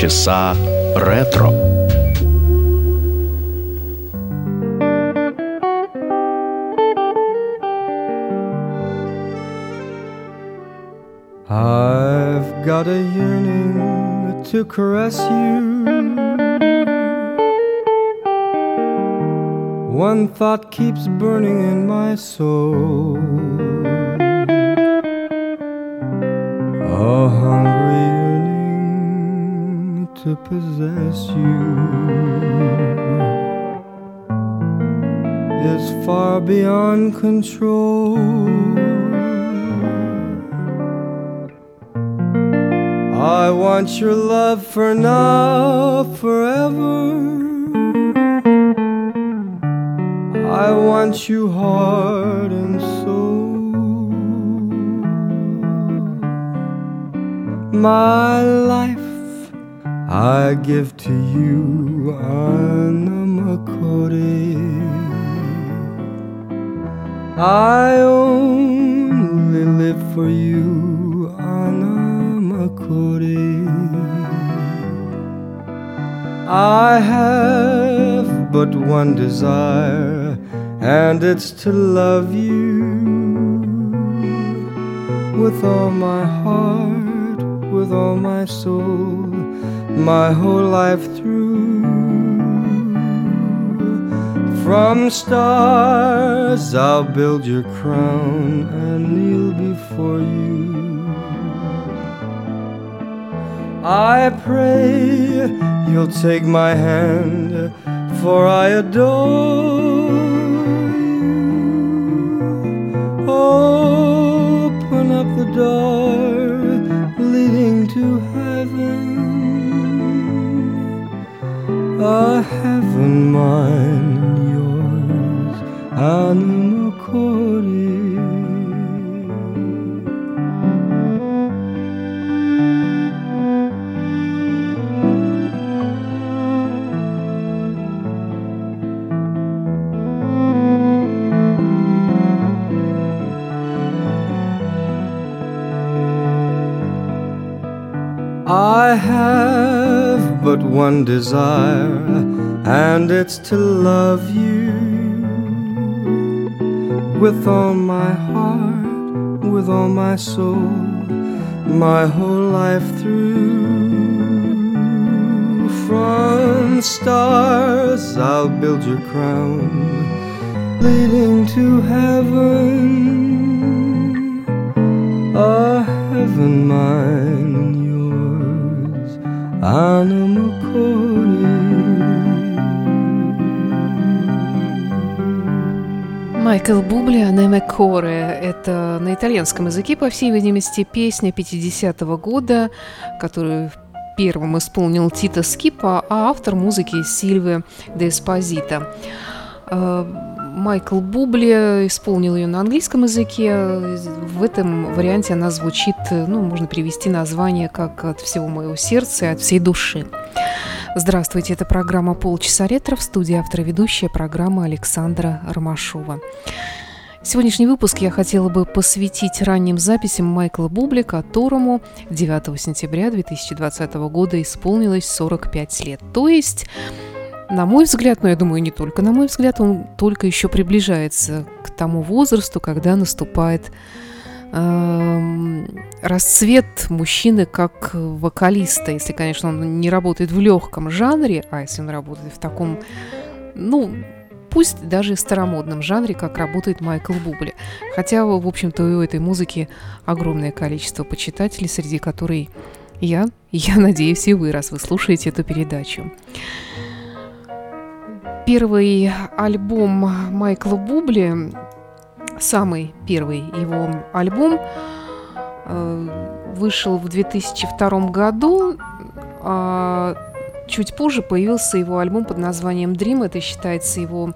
Полчаса ретро. I've got a yearning to caress you. One thought keeps burning in my soul. Possess you is far beyond control. I want your love for now, forever. I want you heart and soul. My life I give to you, Anamakore. I only live for you, Anna. I have but one desire, and it's to love you with all my heart, with all my soul, my whole life through. From stars I'll build your crown and kneel before you. I pray you'll take my hand, for I adore you. Open up the door leading to a heaven mine yours, Anima I but one desire, and it's to love you with all my heart, with all my soul, my whole life through. From stars I'll build your crown, leading to heaven, a heaven mine Майкл Бубли «Анеме Коре» – это на итальянском языке, по всей видимости, песня 50-го года, которую первым исполнил Тита Скипа, а автор музыки Сильве де Эспозита. Майкл Бубли исполнил ее на английском языке. В этом варианте она звучит, ну, можно привести название как «От всего моего сердца и от всей души». Здравствуйте, это программа «Полчаса ретро» в студии автора ведущая программа Александра Ромашова. Сегодняшний выпуск я хотела бы посвятить ранним записям Майкла Бубли, которому 9 сентября 2020 года исполнилось 45 лет. То есть на мой взгляд, но я думаю, не только на мой взгляд, он только еще приближается к тому возрасту, когда наступает э, расцвет мужчины как вокалиста, если, конечно, он не работает в легком жанре, а если он работает в таком, ну, пусть даже старомодном жанре, как работает Майкл Бубли. Хотя, в общем-то, у этой музыки огромное количество почитателей, среди которых я, я надеюсь, и вы, раз вы слушаете эту передачу. Первый альбом Майкла Бубли, самый первый его альбом, вышел в 2002 году. А чуть позже появился его альбом под названием Dream. Это считается его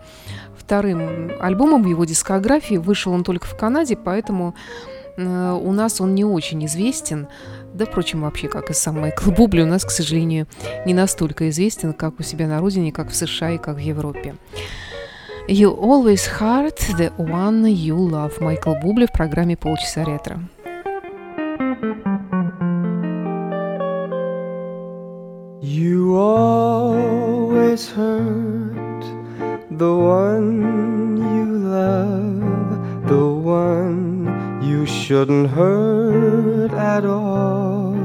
вторым альбомом в его дискографии. Вышел он только в Канаде, поэтому э, у нас он не очень известен. Да, впрочем, вообще, как и сам Майкл Бубли, у нас, к сожалению, не настолько известен, как у себя на родине, как в США и как в Европе. You always heart the one you love. Майкл Бубли в программе «Полчаса ретро». You always hurt the one you love, the one you shouldn't hurt at all.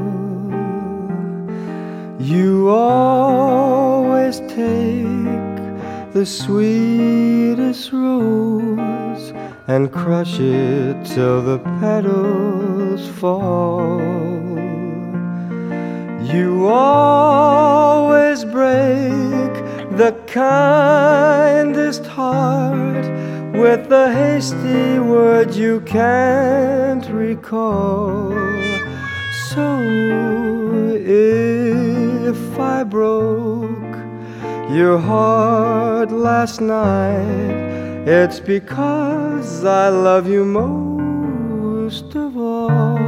You always take the sweetest rose and crush it till the petals fall. You always break the kindest heart with the hasty word you can't recall. So if I broke your heart last night, it's because I love you most of all.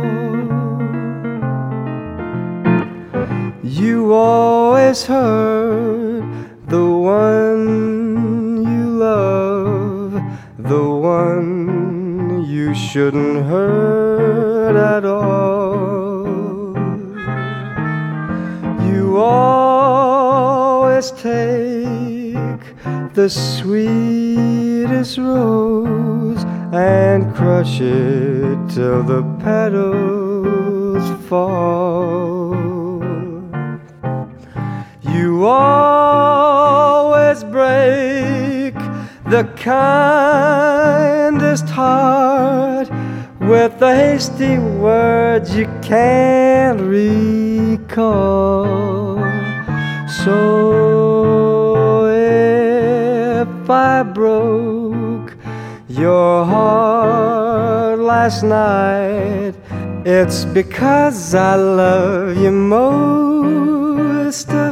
You always hurt the one you love, the one you shouldn't hurt at all. You always take the sweetest rose and crush it till the petals fall. You always break the kindest heart with the hasty words you can't recall. So if I broke your heart last night, it's because I love you most of.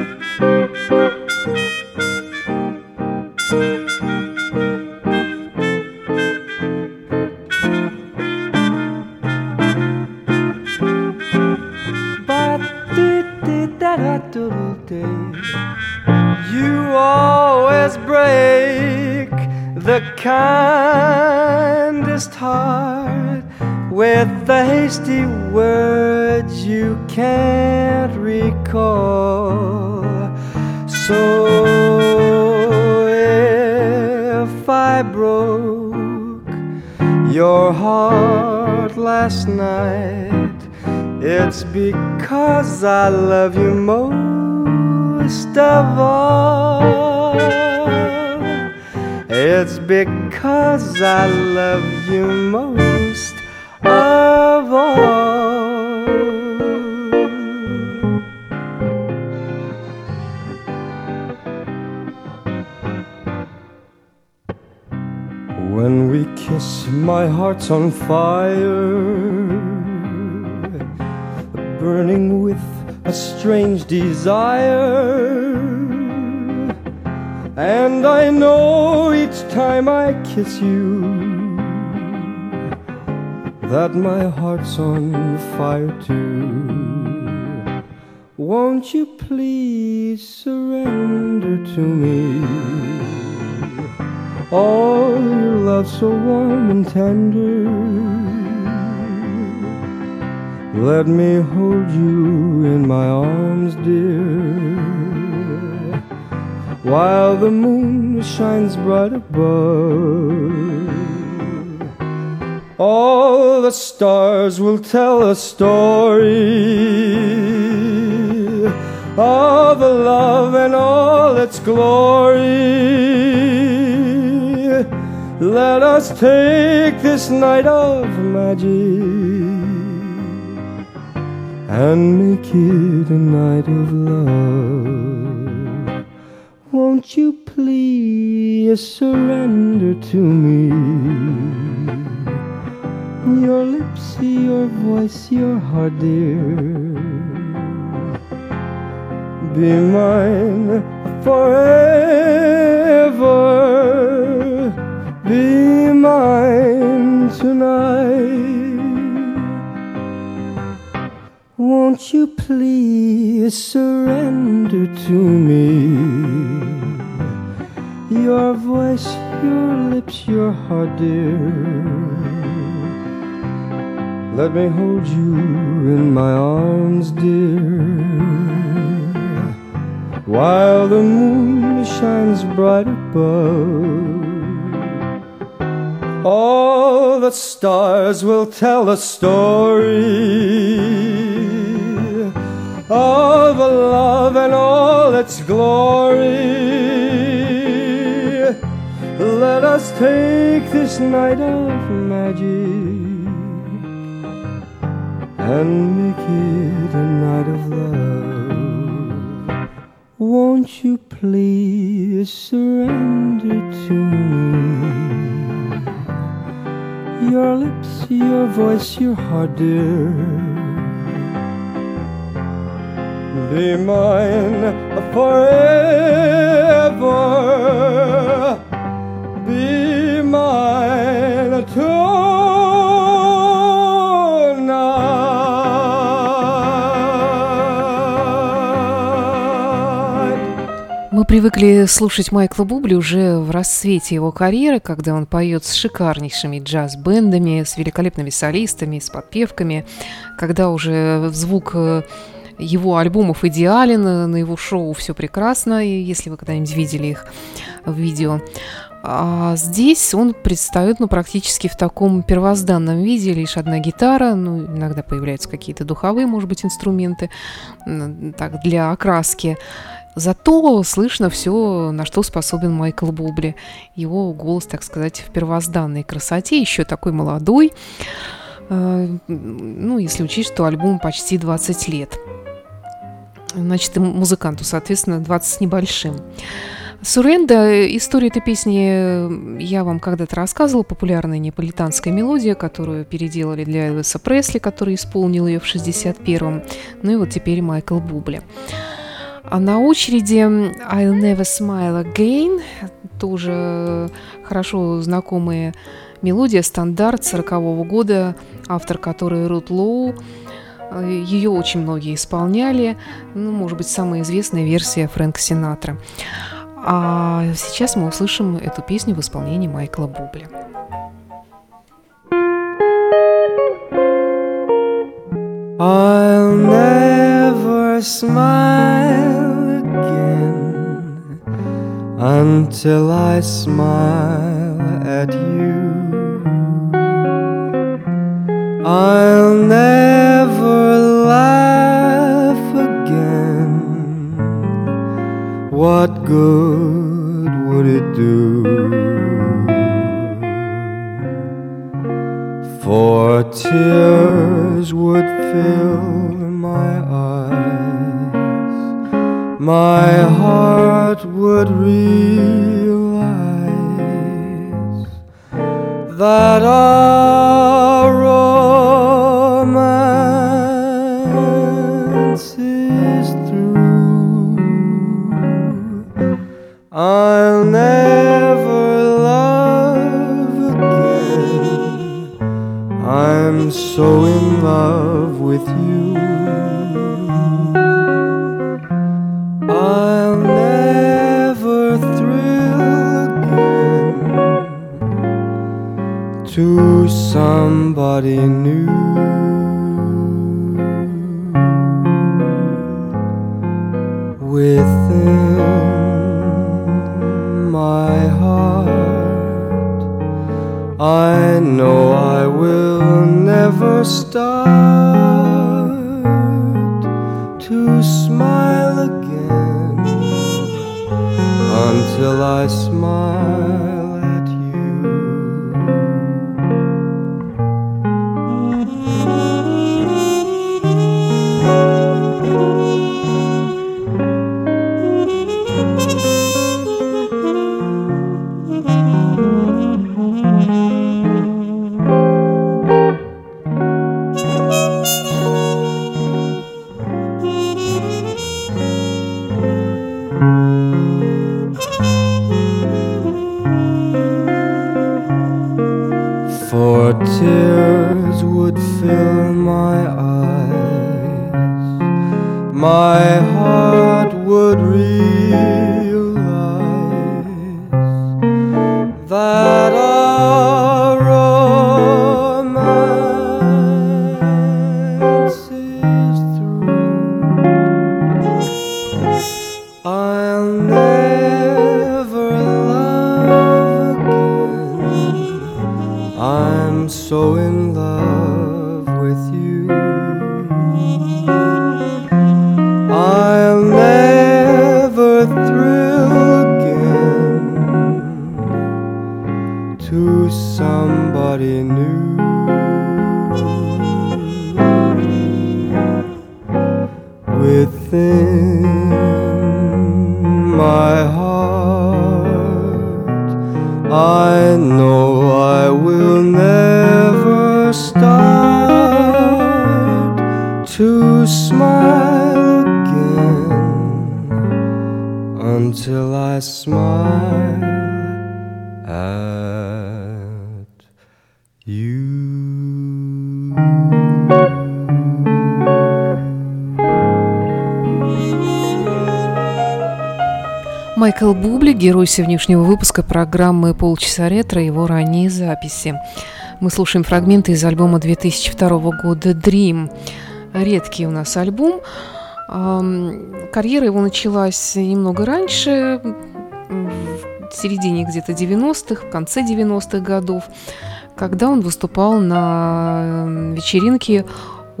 With the hasty words you can't recall. So if I broke your heart last night, it's because I love you most of all. It's because I love you most. When we kiss, my heart's on fire, burning with a strange desire. And I know each time I kiss you that my heart's on fire too. Won't you please surrender to me? All your love so warm and tender. Let me hold you in my arms, dear, while the moon shines bright above. All the stars will tell a story of the love and all its glory. Let us take this night of magic and make it a night of love. Won't you please surrender to me? Your lips, your voice, your heart, dear. Be mine forever. Be mine tonight. Won't you please surrender to me? Your voice, your lips, your heart, dear. Let me hold you in my arms, dear. While the moon shines bright above. All the stars will tell a story of love and all its glory. Let us take this night of magic and make it a night of love. Won't you please surrender to me? your lips, your voice, your heart, dear. Be mine forever. Be mine Мы привыкли слушать Майкла Бубли уже в расцвете его карьеры, когда он поет с шикарнейшими джаз-бендами, с великолепными солистами, с подпевками, когда уже звук э, его альбомов идеален, э, на его шоу все прекрасно, если вы когда-нибудь видели их в видео. А здесь он предстает ну, практически в таком первозданном виде, лишь одна гитара, ну, иногда появляются какие-то духовые, может быть, инструменты так, для окраски. Зато слышно все, на что способен Майкл Бубли. Его голос, так сказать, в первозданной красоте, еще такой молодой. Э, ну, если учесть, что альбому почти 20 лет. Значит, и музыканту, соответственно, 20 с небольшим. Суренда, история этой песни я вам когда-то рассказывала, популярная неаполитанская мелодия, которую переделали для Элвиса Пресли, который исполнил ее в 61-м. Ну и вот теперь Майкл Бубли. А на очереди I'll Never Smile Again, тоже хорошо знакомая мелодия, стандарт 40 -го года, автор которой Рут Лоу. Ее очень многие исполняли, ну, может быть, самая известная версия Фрэнк Синатра. А сейчас мы услышим эту песню в исполнении Майкла Бубли. I'll never smile until I smile at you. I'll never laugh again. What good would it do? For tears would fill my eyes, my heart would realize that our romance is through. I'll somebody new. Within my heart, I know I will never start to smile again until I smile Майкл Бубли, герой сегодняшнего выпуска программы «Полчаса ретро», его ранние записи. Мы слушаем фрагменты из альбома 2002 года «Dream». Редкий у нас альбом. Карьера его началась немного раньше, в середине где-то 90-х, в конце 90-х годов, когда он выступал на вечеринке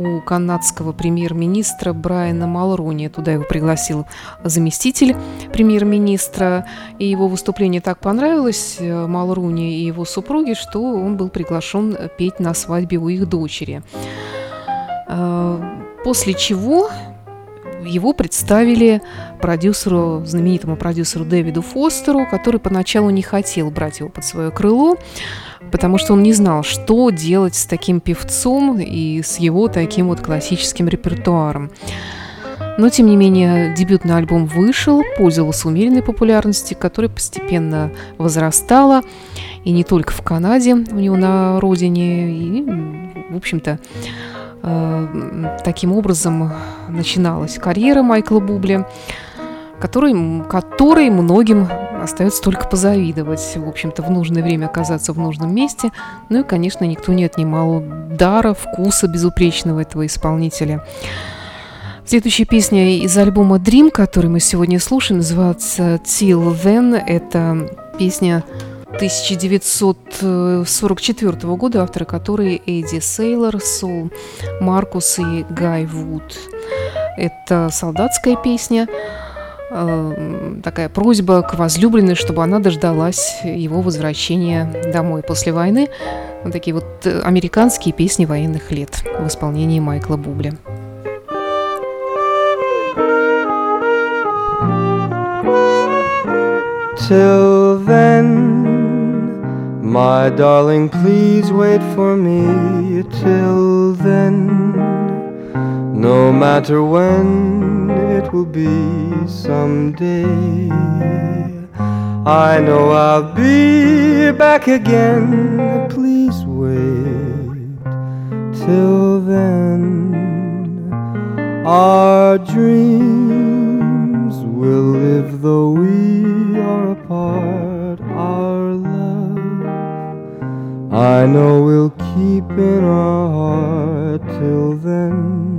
у канадского премьер-министра Брайана Малрони. Туда его пригласил заместитель премьер-министра, и его выступление так понравилось э, Малруни и его супруге, что он был приглашен петь на свадьбе у их дочери. Э, После чего его представили продюсеру, знаменитому продюсеру Дэвиду Фостеру, который поначалу не хотел брать его под свое крыло, потому что он не знал, что делать с таким певцом и с его таким вот классическим репертуаром. Но, тем не менее, дебютный альбом вышел, пользовался умеренной популярностью, которая постепенно возрастала, и не только в Канаде, у него на родине, и, в общем-то, э, таким образом начиналась карьера Майкла Бубли, который, которой многим остается только позавидовать, в общем-то, в нужное время оказаться в нужном месте. Ну и, конечно, никто не отнимал дара, вкуса безупречного этого исполнителя. Следующая песня из альбома Dream, который мы сегодня слушаем, называется Till Then. Это песня 1944 года, авторы которой Эдди Сейлор, Сол Маркус и Гай Вуд. Это солдатская песня, э, такая просьба к возлюбленной, чтобы она дождалась его возвращения домой после войны. Вот такие вот э, американские песни военных лет в исполнении Майкла Бубля. Till then, my darling, please wait for me. Till then, no matter when it will be someday. I know I'll be back again. Please wait till then. Our dreams will live though we are apart. Our love, I know we'll keep in our heart till then.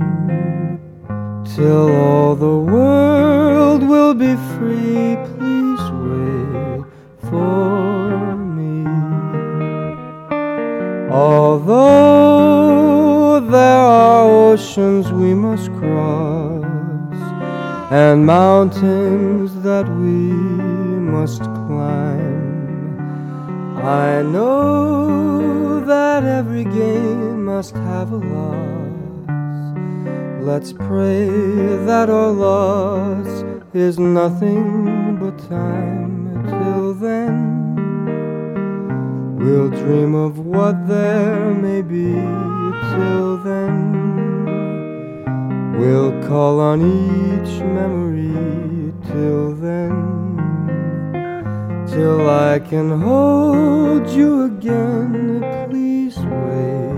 Till all the world will be free. Please wait for me. Although there are oceans we must cross and mountains that we must climb, I know that every gain must have a loss. Let's pray that our loss is nothing but time. Till then, We'll dream of what there may be till then. We'll call on each memory till then. Till I can hold you again. Please wait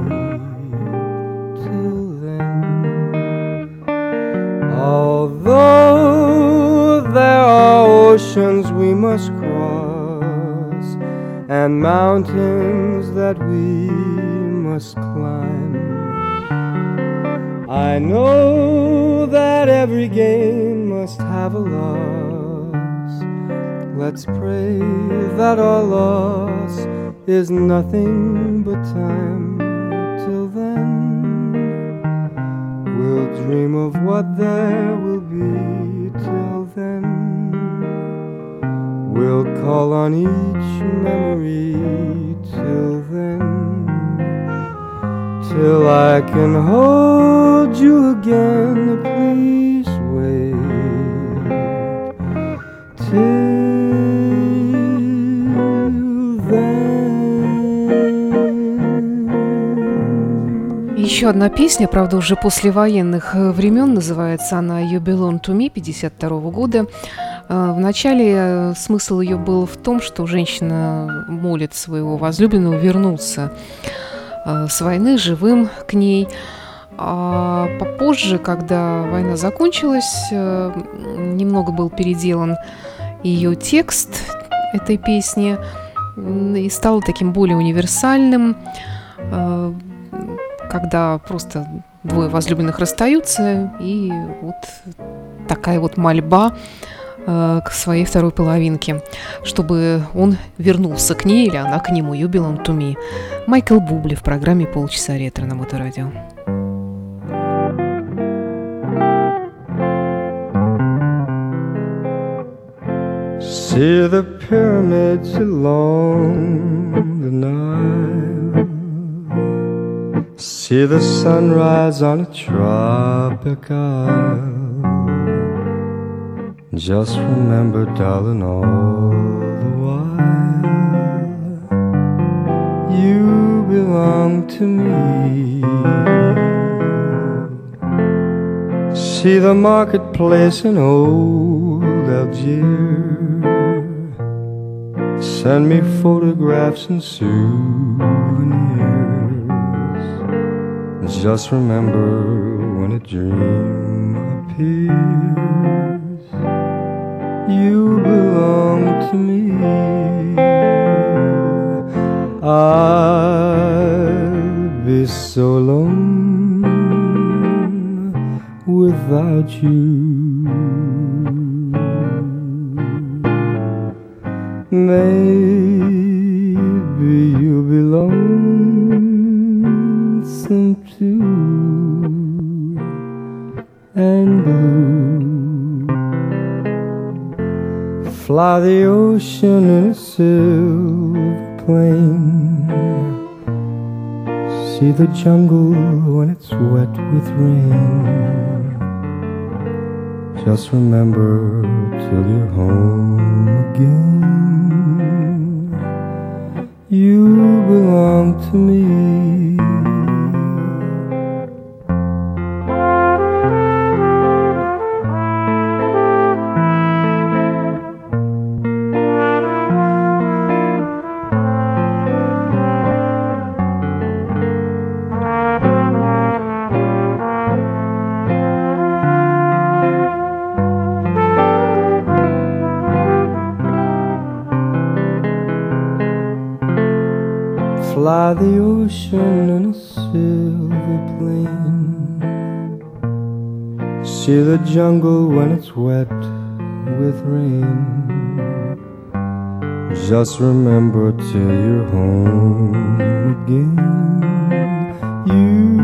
Although there are oceans we must cross and mountains that we must climb, I know that every gain must have a loss. Let's pray that our loss is nothing but time. Dream of what there will be. Till then, we'll call on each memory. Till then, till I can hold you again, please wait. Till Еще одна песня, правда, уже послевоенных э, времен, называется она «You Belong to Me» 52 года. Э, Вначале э, смысл ее был в том, что женщина молит своего возлюбленного вернуться с войны живым к ней. А попозже, когда война закончилась, немного был переделан ее текст этой песни и стал таким более универсальным когда просто двое возлюбленных расстаются, и вот такая вот мольба э, к своей второй половинке, чтобы он вернулся к ней или она к нему, юбилом Туми. Майкл Бубли в программе «Полчаса ретро» на Моторадио. See the pyramids along the Nile See the sunrise on a tropic isle. Just remember, darling, all the while you belong to me. See the marketplace in old Algiers. Send me photographs and souvenirs. Just remember when a dream appears, you belong to me. I'll be so alone without you. Maybe you belong Fly the ocean in a silver plane. See the jungle when it's wet with rain. Just remember till you're home again. You belong to me. the jungle when it's wet with rain. Just remember till you're home again. You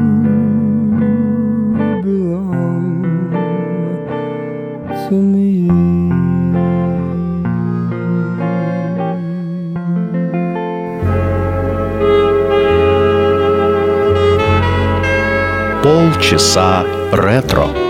belong to me. Полчаса ретро.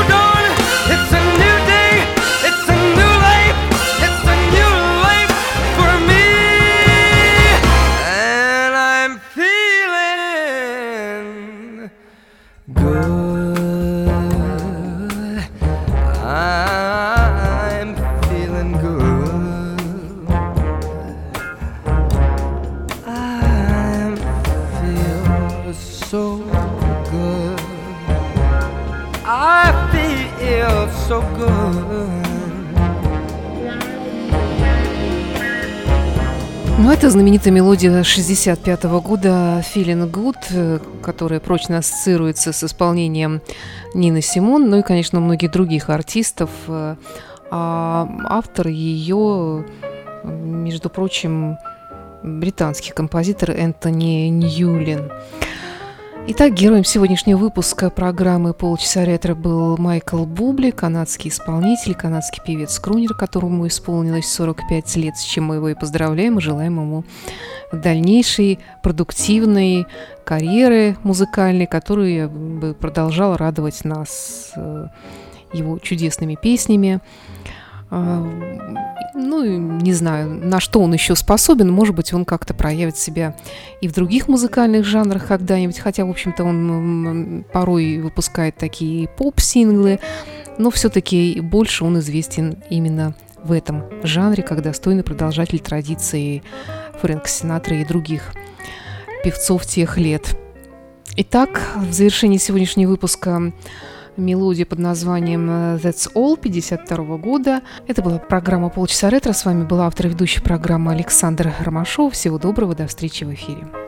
это знаменитая мелодия 65 года «Feeling Good», э, которая прочно ассоциируется с исполнением Нины Симон, ну и, конечно, многих других артистов. Э, А автор ее, между прочим, британский композитор Энтони Ньюлин. Итак, героем сегодняшнего выпуска программы «Полчаса ретро» был Майкл Бубли, канадский исполнитель, канадский певец-крунер, которому исполнилось 45 лет, с чем мы его и поздравляем, и желаем ему дальнейшей продуктивной карьеры музыкальной, которая бы продолжала радовать нас э, его чудесными песнями. А, Ну, не знаю, на что он еще способен. Может быть, он как-то проявит себя и в других музыкальных жанрах когда-нибудь. Хотя, в общем-то, он порой выпускает такие поп-синглы. Но все-таки больше он известен именно в этом жанре, как достойный продолжатель традиции Фрэнка Синатра и других певцов тех лет. Итак, в завершении сегодняшнего выпуска мелодия под названием э, That's All 52 года. Это была программа «Полчаса ретро». С вами была автор и ведущая программы Александр Ромашов. Всего доброго, до встречи в эфире.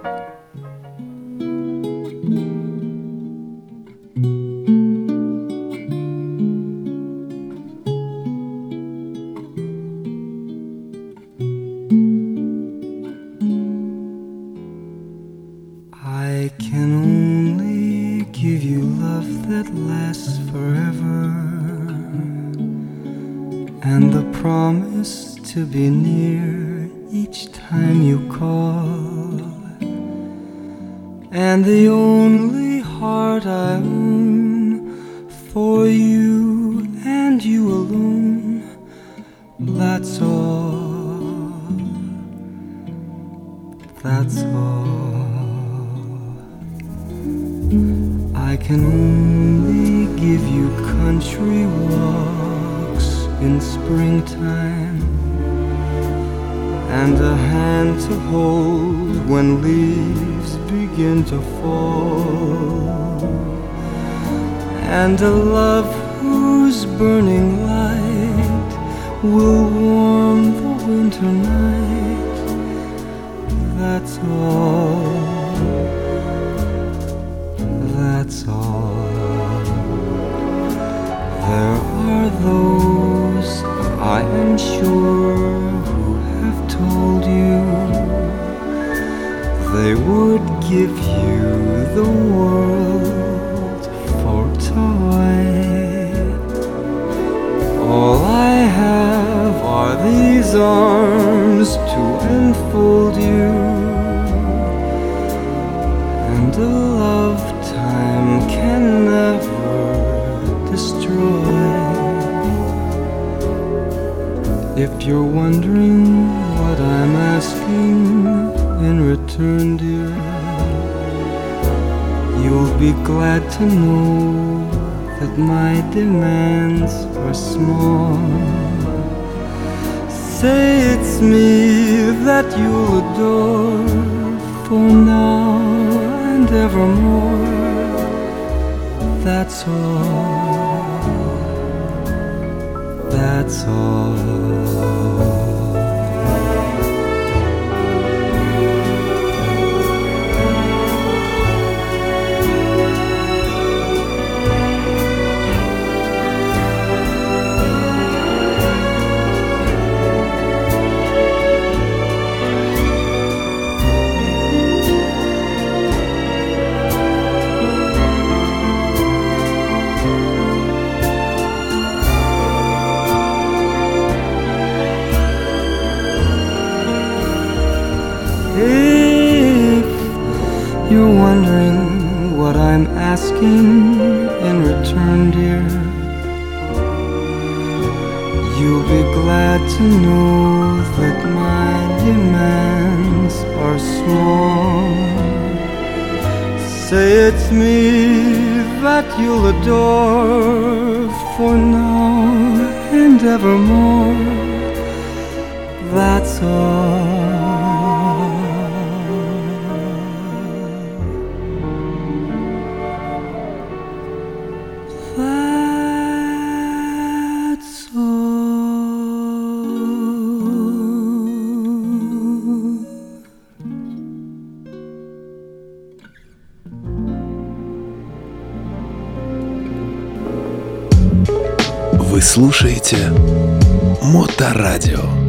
Only give you country walks in springtime and a hand to hold when leaves begin to fall, and a love whose burning light will warm the winter night. That's all. Are those, I am sure who have told you they would give you the world for toy. All I have are these arms to enfold If you're wondering what I'm asking in return, dear. You'll be glad to know that my demands are small. Say it's me that you'll adore for now and evermore. That's all. That's all. Asking in return, dear. You'll be glad to know that my demands are small. Say it's me that you'll adore for now and evermore. That's all. Слушаете Моторадио.